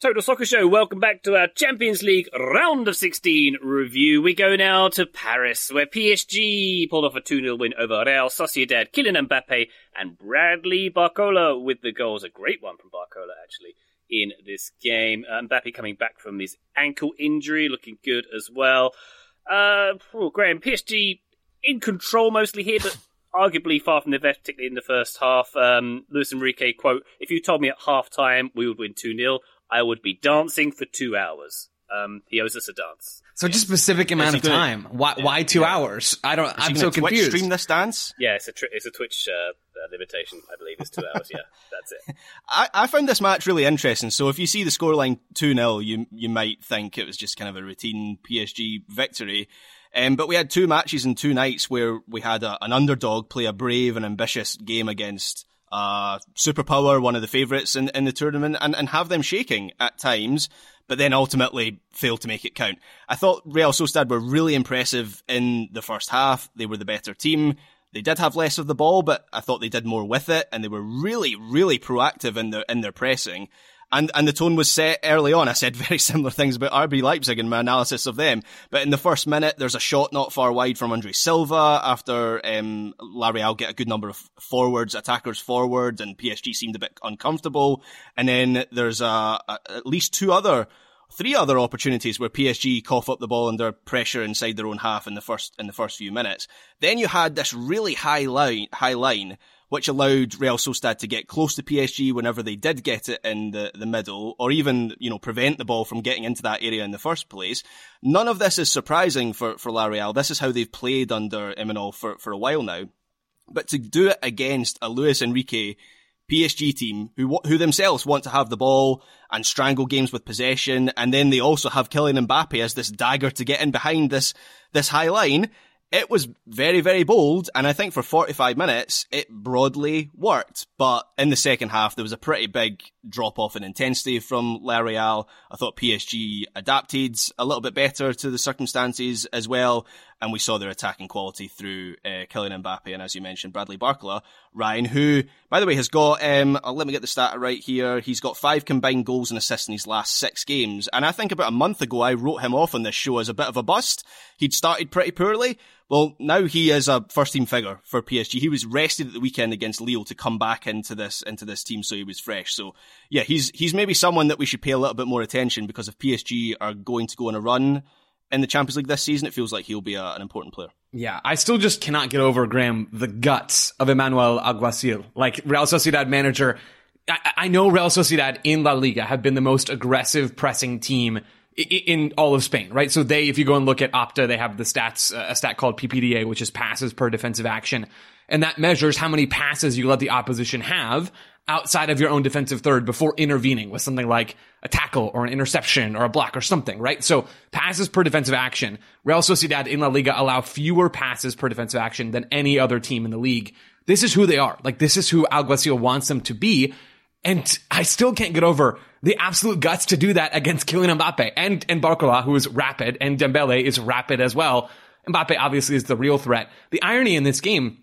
Total Soccer Show, welcome back to our Champions League round of 16 review. We go now to Paris, where PSG pulled off a 2 0 win over Real Sociedad. Kylian Mbappe and Bradley Barcola with the goals. A great one from Barcola, actually, in this game. Uh, Mbappe coming back from his ankle injury, looking good as well. Uh, oh, Graham, PSG in control mostly here, but arguably far from the best, particularly in the first half. Um, Luis Enrique quote: "If you told me at half time we would win two 0 I would be dancing for two hours." Um, he owes us a dance. Such a specific amount of gonna- time. Why? Why two hours? I don't. I'm so Twitch confused. stream this dance. Yeah, it's a tr- it's a Twitch uh, uh, limitation, I believe. It's two hours. Yeah, that's it. I, I found this match really interesting. So if you see the scoreline 2 0, you, you might think it was just kind of a routine PSG victory. Um, but we had two matches in two nights where we had a, an underdog play a brave and ambitious game against uh, superpower, one of the favourites in, in the tournament, and, and have them shaking at times, but then ultimately fail to make it count. I thought Real Sociedad were really impressive in the first half. They were the better team. They did have less of the ball, but I thought they did more with it, and they were really, really proactive in their in their pressing and and the tone was set early on. I said very similar things about RB Leipzig in my analysis of them. But in the first minute, there's a shot not far wide from Andre Silva after um, La Real get a good number of forwards, attackers forward, and PSG seemed a bit uncomfortable. And then there's a, at least two other. Three other opportunities where PSG cough up the ball under pressure inside their own half in the first in the first few minutes. Then you had this really high line, high line which allowed Real Sociedad to get close to PSG whenever they did get it in the, the middle, or even, you know, prevent the ball from getting into that area in the first place. None of this is surprising for, for La Real. This is how they've played under Imanol for, for a while now. But to do it against a Luis Enrique PSG team who who themselves want to have the ball and strangle games with possession, and then they also have Kylian Mbappe as this dagger to get in behind this this high line it was very, very bold, and I think for 45 minutes, it broadly worked. But in the second half, there was a pretty big drop off in intensity from La Real. I thought PSG adapted a little bit better to the circumstances as well, and we saw their attacking quality through uh, Kylian Mbappe and, as you mentioned, Bradley Barcola. Ryan, who, by the way, has got, um, uh, let me get the stat right here. He's got five combined goals and assists in his last six games. And I think about a month ago, I wrote him off on this show as a bit of a bust. He'd started pretty poorly well, now he is a first team figure for PSG. He was rested at the weekend against Lille to come back into this into this team, so he was fresh. So yeah, he's he's maybe someone that we should pay a little bit more attention because if PSG are going to go on a run in the Champions League this season, it feels like he'll be a, an important player. Yeah, I still just cannot get over Graham the guts of Imanol Alguacil, like Real Sociedad manager. I, I know Real Sociedad in La Liga have been the most aggressive pressing team in all of Spain, right? So they, if you go and look at Opta, they have the stats, uh, a stat called PPDA, which is passes per defensive action. And that measures how many passes you let the opposition have outside of your own defensive third before intervening with something like a tackle or an interception or a block or something, right? So passes per defensive action. Real Sociedad in La Liga allow fewer passes per defensive action than any other team in the league. This is who they are. Like this is who Alguacil wants them to be. And I still can't get over the absolute guts to do that against Kylian Mbappe and, and Barcola, who is rapid, and Dembele is rapid as well. Mbappe obviously is the real threat. The irony in this game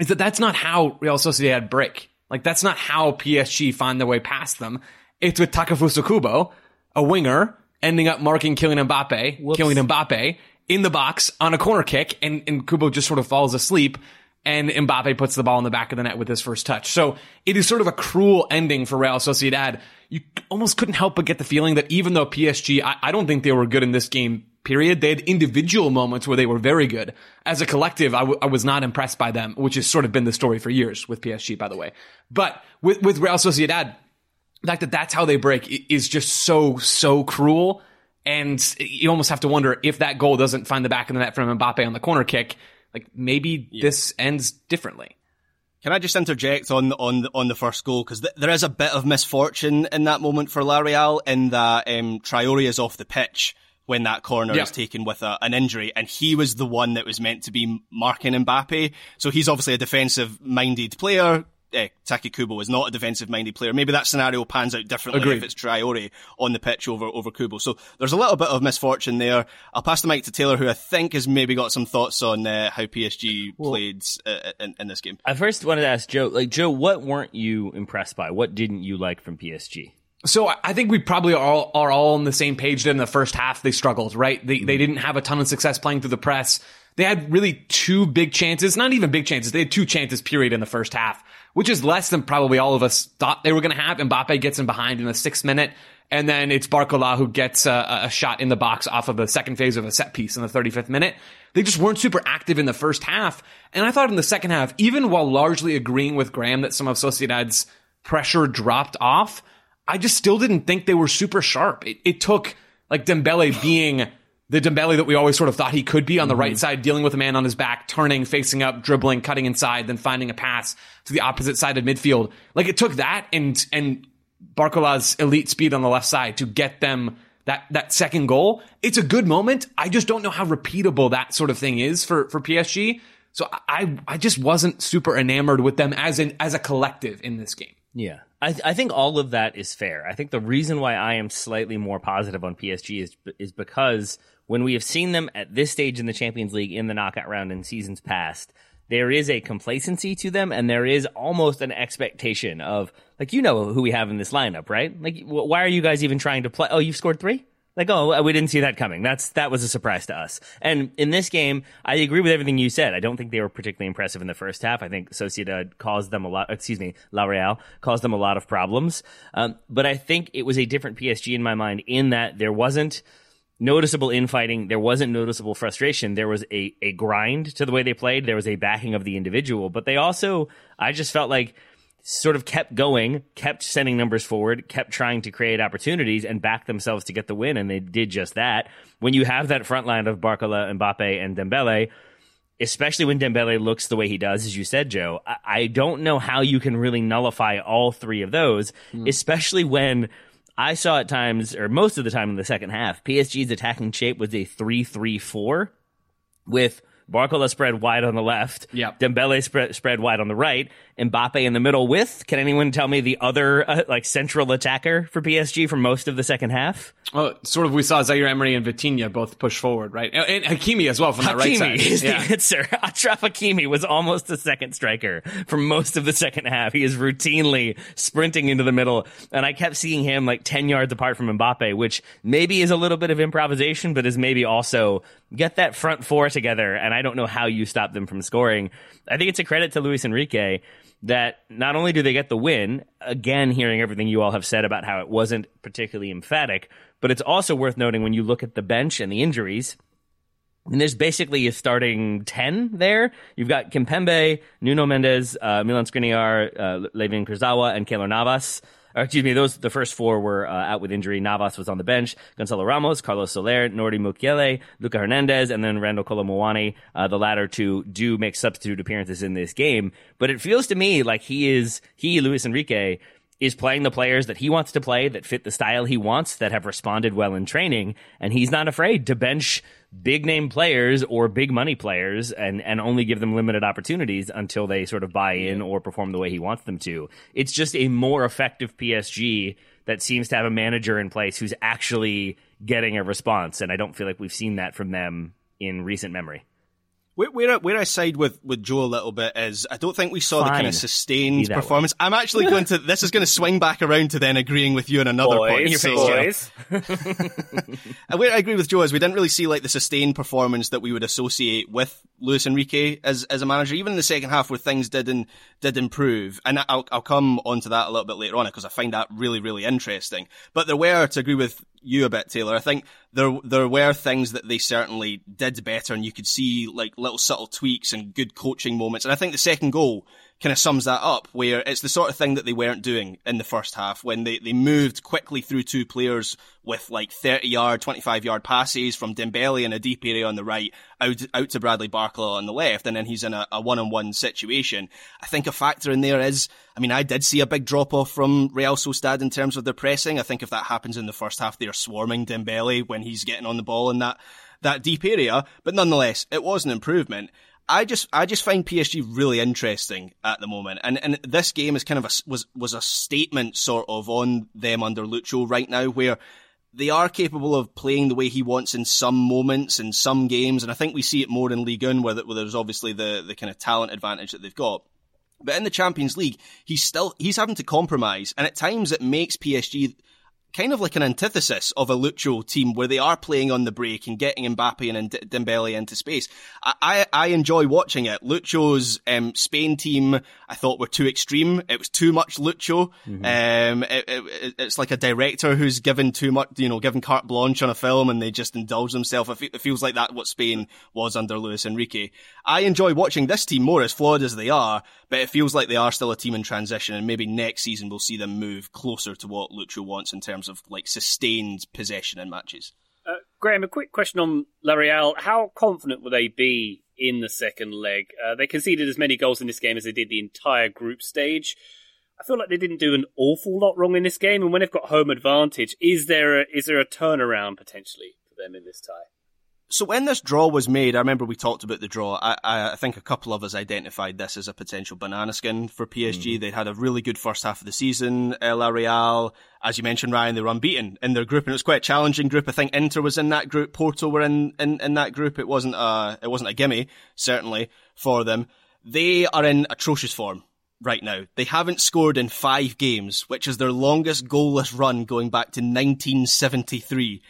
is that that's not how Real Sociedad break. Like that's not how PSG find their way past them. It's with Takefusa Kubo, a winger, ending up marking Kylian Mbappe, Whoops. Kylian Mbappe in the box on a corner kick, and, and Kubo just sort of falls asleep and Mbappe puts the ball in the back of the net with his first touch. So it is sort of a cruel ending for Real Sociedad. You almost couldn't help but get the feeling that even though PSG, I, I don't think they were good in this game, period, they had individual moments where they were very good. As a collective, I, w- I was not impressed by them, which has sort of been the story for years with PSG, by the way. But with, with Real Sociedad, the fact that that's how they break is just so, so cruel. And you almost have to wonder if that goal doesn't find the back of the net from Mbappe on the corner kick like maybe yeah. this ends differently. Can I just interject on on on the first goal because th- there is a bit of misfortune in that moment for La Real in that um, Traore is off the pitch when that corner yeah. is taken with a, an injury, and he was the one that was meant to be marking Mbappe. So he's obviously a defensive minded player uh, Taki Kubo is not a defensive minded player. Maybe that scenario pans out differently Agreed. if it's Traore on the pitch over, over Kubo. So there's a little bit of misfortune there. I'll pass the mic to Taylor, who I think has maybe got some thoughts on uh, how PSG well, played uh, in, in this game. I first wanted to ask Joe, like, Joe, what weren't you impressed by? What didn't you like from PSG? So I think we probably all are all on the same page that in the first half they struggled, right? They, mm-hmm. they didn't have a ton of success playing through the press. They had really two big chances, not even big chances. They had two chances period in the first half which is less than probably all of us thought they were going to have. Mbappe gets in behind in the sixth minute. And then it's Barcola who gets a, a, shot in the box off of the second phase of a set piece in the 35th minute. They just weren't super active in the first half. And I thought in the second half, even while largely agreeing with Graham that some of Sociedad's pressure dropped off, I just still didn't think they were super sharp. It, it took like Dembele being the Dembele that we always sort of thought he could be on the mm-hmm. right side, dealing with a man on his back, turning, facing up, dribbling, cutting inside, then finding a pass to the opposite side of midfield. Like it took that and and Barcola's elite speed on the left side to get them that that second goal. It's a good moment. I just don't know how repeatable that sort of thing is for for PSG. So I I just wasn't super enamored with them as an as a collective in this game. Yeah. I, I think all of that is fair. I think the reason why I am slightly more positive on PSG is is because when we have seen them at this stage in the Champions League in the knockout round in seasons past, there is a complacency to them and there is almost an expectation of like you know who we have in this lineup, right? Like why are you guys even trying to play? Oh, you've scored 3? Like, oh, we didn't see that coming. That's that was a surprise to us. And in this game, I agree with everything you said. I don't think they were particularly impressive in the first half. I think Sociedad caused them a lot. Excuse me, La Real caused them a lot of problems. Um, but I think it was a different PSG in my mind in that there wasn't noticeable infighting. There wasn't noticeable frustration. There was a a grind to the way they played. There was a backing of the individual. But they also, I just felt like sort of kept going, kept sending numbers forward, kept trying to create opportunities and back themselves to get the win, and they did just that. When you have that front line of Barcola, Mbappe, and Dembele, especially when Dembele looks the way he does, as you said, Joe, I, I don't know how you can really nullify all three of those, mm. especially when I saw at times, or most of the time in the second half, PSG's attacking shape was a 3 3 4 with Barcola spread wide on the left. Yep. Dembele spread, spread wide on the right. Mbappe in the middle with, can anyone tell me the other, uh, like, central attacker for PSG for most of the second half? Oh, sort of we saw Zaire Emery and Vitinha both push forward, right? And, and Hakimi as well from Hakimi that right side. is yeah. the answer. Achraf Hakimi was almost the second striker for most of the second half. He is routinely sprinting into the middle, and I kept seeing him like 10 yards apart from Mbappe, which maybe is a little bit of improvisation, but is maybe also get that front four together, and I don't know how you stop them from scoring. I think it's a credit to Luis Enrique that not only do they get the win, again, hearing everything you all have said about how it wasn't particularly emphatic, but it's also worth noting when you look at the bench and the injuries. And there's basically a starting 10 there. You've got Kimpembe, Nuno Mendes, uh, Milan Skriniar, uh, Layvin Kurzawa, and Keylor Navas excuse me, those the first four were uh, out with injury. Navas was on the bench. Gonçalo Ramos, Carlos Soler, Nordi Mukiele, Luca Hernandez, and then Randal Kolo Muani. Uh, the latter two do make substitute appearances in this game, but it feels to me like he is he Luis Enrique is playing the players that he wants to play that fit the style he wants that have responded well in training and he's not afraid to bench big name players or big money players and and only give them limited opportunities until they sort of buy in or perform the way he wants them to. It's just a more effective PSG that seems to have a manager in place who's actually getting a response and I don't feel like we've seen that from them in recent memory where, where, where, I side with, with Joe a little bit is I don't think we saw Fine. the kind of sustained performance. Way. I'm actually going to, this is going to swing back around to then agreeing with you on another boys, point. Your so, boys. and where I agree with Joe is we didn't really see like the sustained performance that we would associate with Luis Enrique as, as a manager, even in the second half where things did and did improve. And I'll, I'll come onto that a little bit later on because I find that really, really interesting. But there were, to agree with you a bit, Taylor. I think there there were things that they certainly did better, and you could see like little subtle tweaks and good coaching moments. And I think the second goal kind of sums that up, where it's the sort of thing that they weren't doing in the first half when they, they moved quickly through two players with like 30 yard, 25 yard passes from Dembele in a deep area on the right out, out to Bradley Barcola on the left. And then he's in a, a one-on-one situation. I think a factor in there is, I mean, I did see a big drop off from Real Sociedad in terms of their pressing. I think if that happens in the first half, they're swarming Dembele when he's getting on the ball in that, that deep area. But nonetheless, it was an improvement. I just I just find PSG really interesting at the moment, and and this game is kind of a was was a statement sort of on them under Lucho right now, where they are capable of playing the way he wants in some moments in some games, and I think we see it more in Ligue 1 where, where there's obviously the the kind of talent advantage that they've got. But in the Champions League, he's still he's having to compromise, and at times it makes PSG kind of like an antithesis of a Lucho team where they are playing on the break and getting Mbappe and Dembele into space. I, I, I enjoy watching it. Lucho's um, Spain team, I thought were too extreme. It was too much Lucho. Mm-hmm. Um, it, it, it's like a director who's given too much, you know, given carte blanche on a film and they just indulge themselves. It feels like that what Spain was under Luis Enrique. I enjoy watching this team more as flawed as they are, but it feels like they are still a team in transition and maybe next season we'll see them move closer to what Lucho wants in terms of like sustained possession in matches. Uh, Graham, a quick question on La Real. How confident will they be in the second leg? Uh, they conceded as many goals in this game as they did the entire group stage. I feel like they didn't do an awful lot wrong in this game, and when they've got home advantage, is there a, is there a turnaround potentially for them in this tie? So when this draw was made, I remember we talked about the draw. I, I, think a couple of us identified this as a potential banana skin for PSG. Mm. They had a really good first half of the season. La Real, as you mentioned, Ryan, they were unbeaten in their group, and it was quite a challenging group. I think Inter was in that group, Porto were in, in, in that group. It wasn't a it wasn't a gimme, certainly for them. They are in atrocious form right now. They haven't scored in five games, which is their longest goalless run going back to 1973.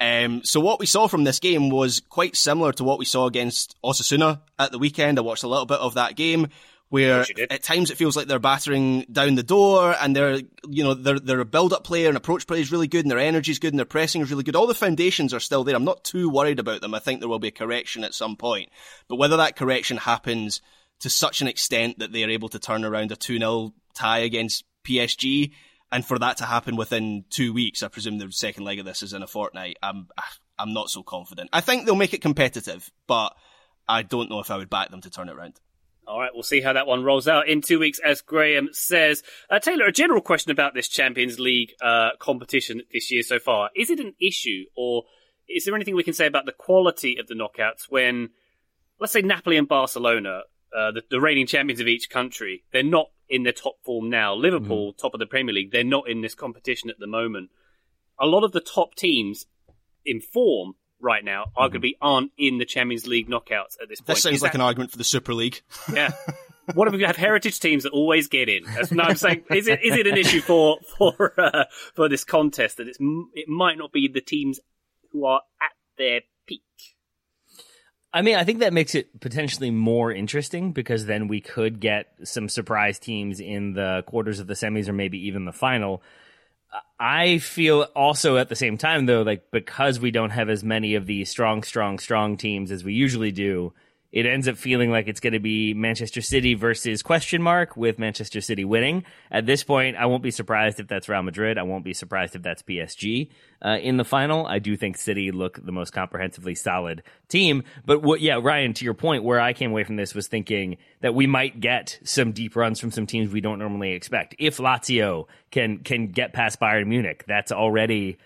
Um, so what we saw from this game was quite similar to what we saw against Osasuna at the weekend. I watched a little bit of that game where at times it feels like they're battering down the door and they're, you know, they're, they're a build-up player and approach play is really good and their energy is good and their pressing is really good. All the foundations are still there. I'm not too worried about them. I think there will be a correction at some point. But whether that correction happens to such an extent that they are able to turn around a 2-0 tie against PSG, and for that to happen within two weeks, I presume the second leg of this is in a fortnight. I'm I'm not so confident. I think they'll make it competitive, but I don't know if I would back them to turn it around. All right, we'll see how that one rolls out in two weeks, as Graham says. Uh, Taylor, a general question about this Champions League uh, competition this year so far: Is it an issue, or is there anything we can say about the quality of the knockouts when, let's say, Napoli and Barcelona, uh, the, the reigning champions of each country, they're not in their top form now. Liverpool, mm-hmm. top of the Premier League, they're not in this competition at the moment. A lot of the top teams in form right now mm-hmm. arguably aren't in the Champions League knockouts at this point. That sounds Is like that... an argument for the Super League. Yeah. what if we have heritage teams that always get in? That's what I'm saying. Is it is it an issue for for uh, for this contest that it's it might not be the teams who are at their peak? I mean, I think that makes it potentially more interesting because then we could get some surprise teams in the quarters of the semis or maybe even the final. I feel also at the same time though, like because we don't have as many of these strong, strong, strong teams as we usually do, it ends up feeling like it's going to be Manchester City versus question mark with Manchester City winning. At this point, I won't be surprised if that's Real Madrid. I won't be surprised if that's PSG uh, in the final. I do think City look the most comprehensively solid team. But what, yeah, Ryan, to your point, where I came away from this was thinking that we might get some deep runs from some teams we don't normally expect. If Lazio can can get past Bayern Munich, that's already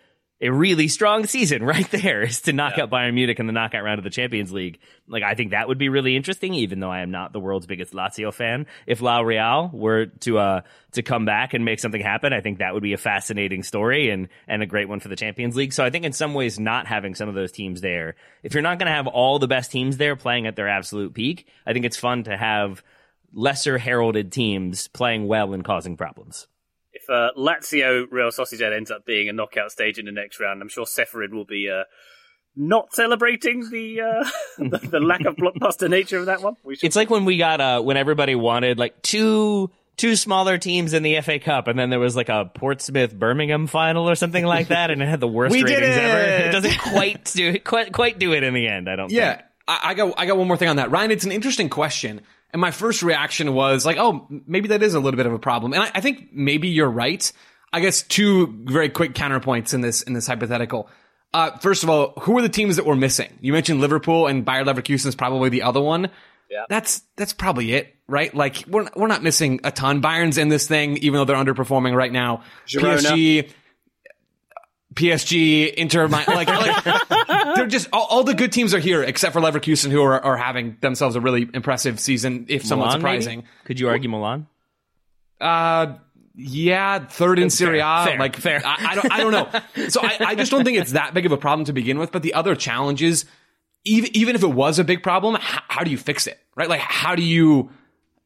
a really strong season right there is to knock yeah. out Bayern Munich in the knockout round of the Champions League. Like, I think that would be really interesting, even though I am not the world's biggest Lazio fan. If La Real were to, uh, to come back and make something happen, I think that would be a fascinating story and, and a great one for the Champions League. So I think in some ways, not having some of those teams there, if you're not going to have all the best teams there playing at their absolute peak, I think it's fun to have lesser heralded teams playing well and causing problems if uh, Lazio Real Sociedad ends up being a knockout stage in the next round, I'm sure Ceferin will be uh, not celebrating the, uh, the, the lack of blockbuster nature of that one. It's like when we got uh, when everybody wanted like two two smaller teams in the FA Cup, and then there was like a Portsmouth Birmingham final or something like that, and it had the worst we ratings it! ever. It doesn't quite do quite quite do it in the end. I don't. Yeah, think. I, I got I got one more thing on that, Ryan. It's an interesting question. And my first reaction was like, oh, maybe that is a little bit of a problem. And I, I think maybe you're right. I guess two very quick counterpoints in this in this hypothetical. Uh, first of all, who are the teams that we're missing? You mentioned Liverpool and Bayer Leverkusen is probably the other one. Yeah. That's that's probably it, right? Like we're we're not missing a ton. Bayern's in this thing, even though they're underperforming right now. Girona. PSG, PSG, Inter, like, like they're just all, all, the good teams are here except for Leverkusen, who are, are having themselves a really impressive season, if somewhat Milan, surprising. Maybe? Could you argue Milan? Uh, yeah, third in Serie A. Fair, like, fair. I, I, don't, I don't know. So I, I just don't think it's that big of a problem to begin with. But the other challenges, even even if it was a big problem, how, how do you fix it? Right? Like, how do you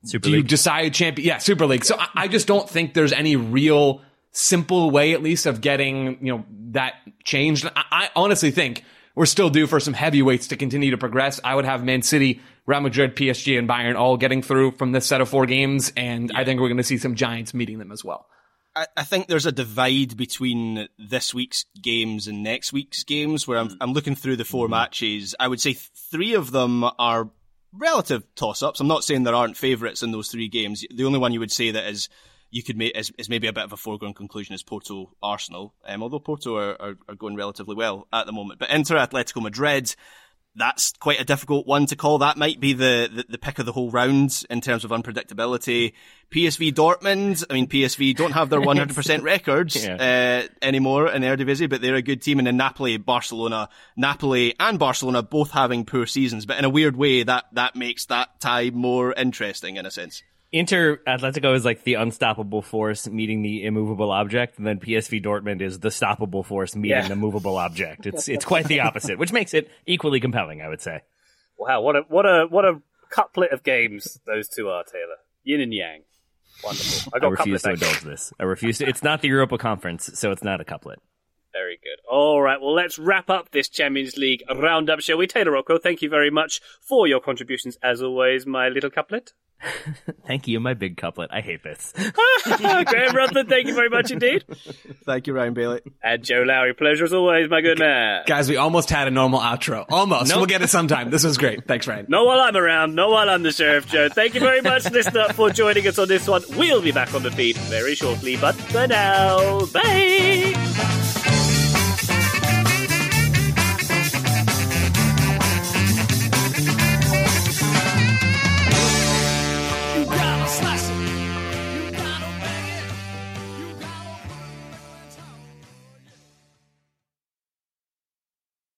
Super do League. you decide champion? Yeah, Super League. So I, I just don't think there's any real simple way, at least, of getting you know that changed. I, I honestly think we're still due for some heavyweights to continue to progress. I would have Man City, Real Madrid, PSG, and Bayern all getting through from this set of four games, and yeah. I think we're going to see some giants meeting them as well. I, think there's a divide between this week's games and next week's games where I'm, I'm looking through the 4 mm-hmm. matches. I would say three of them are relative toss ups. I'm not saying there aren't favourites in those three games. The only one you would say that is you could make is, is maybe a bit of a foregone conclusion is Porto Arsenal, um, although Porto are, are, are, going relatively well at the moment. But Inter Atletico Madrid, that's quite a difficult one to call. That might be the, the, the, pick of the whole round in terms of unpredictability. PSV Dortmund, I mean, PSV don't have their 100% records yeah. uh, anymore in Eredivisie, but they're a good team. And then Napoli, Barcelona, Napoli and Barcelona both having poor seasons. But in a weird way, that, that makes that tie more interesting in a sense. Inter Atletico is like the unstoppable force meeting the immovable object, and then PSV Dortmund is the stoppable force meeting yeah. the movable object. It's it's quite the opposite, which makes it equally compelling, I would say. Wow, what a what a what a couplet of games those two are, Taylor. Yin and yang. Wonderful. I, I refuse to indulge this. I refuse to. It's not the Europa Conference, so it's not a couplet. Very good. All right, well, let's wrap up this Champions League roundup, shall we? Taylor Rocco, thank you very much for your contributions, as always, my little couplet. Thank you, my big couplet. I hate this. Graham Ruthven, thank you very much indeed. Thank you, Ryan Bailey. And Joe Lowery, pleasure as always, my good man. Guys, we almost had a normal outro. Almost. Nope. We'll get it sometime. This was great. Thanks, Ryan. No while I'm around. No while I'm the Sheriff Joe. Thank you very much, listener, for joining us on this one. We'll be back on the feed very shortly, but for now, bye!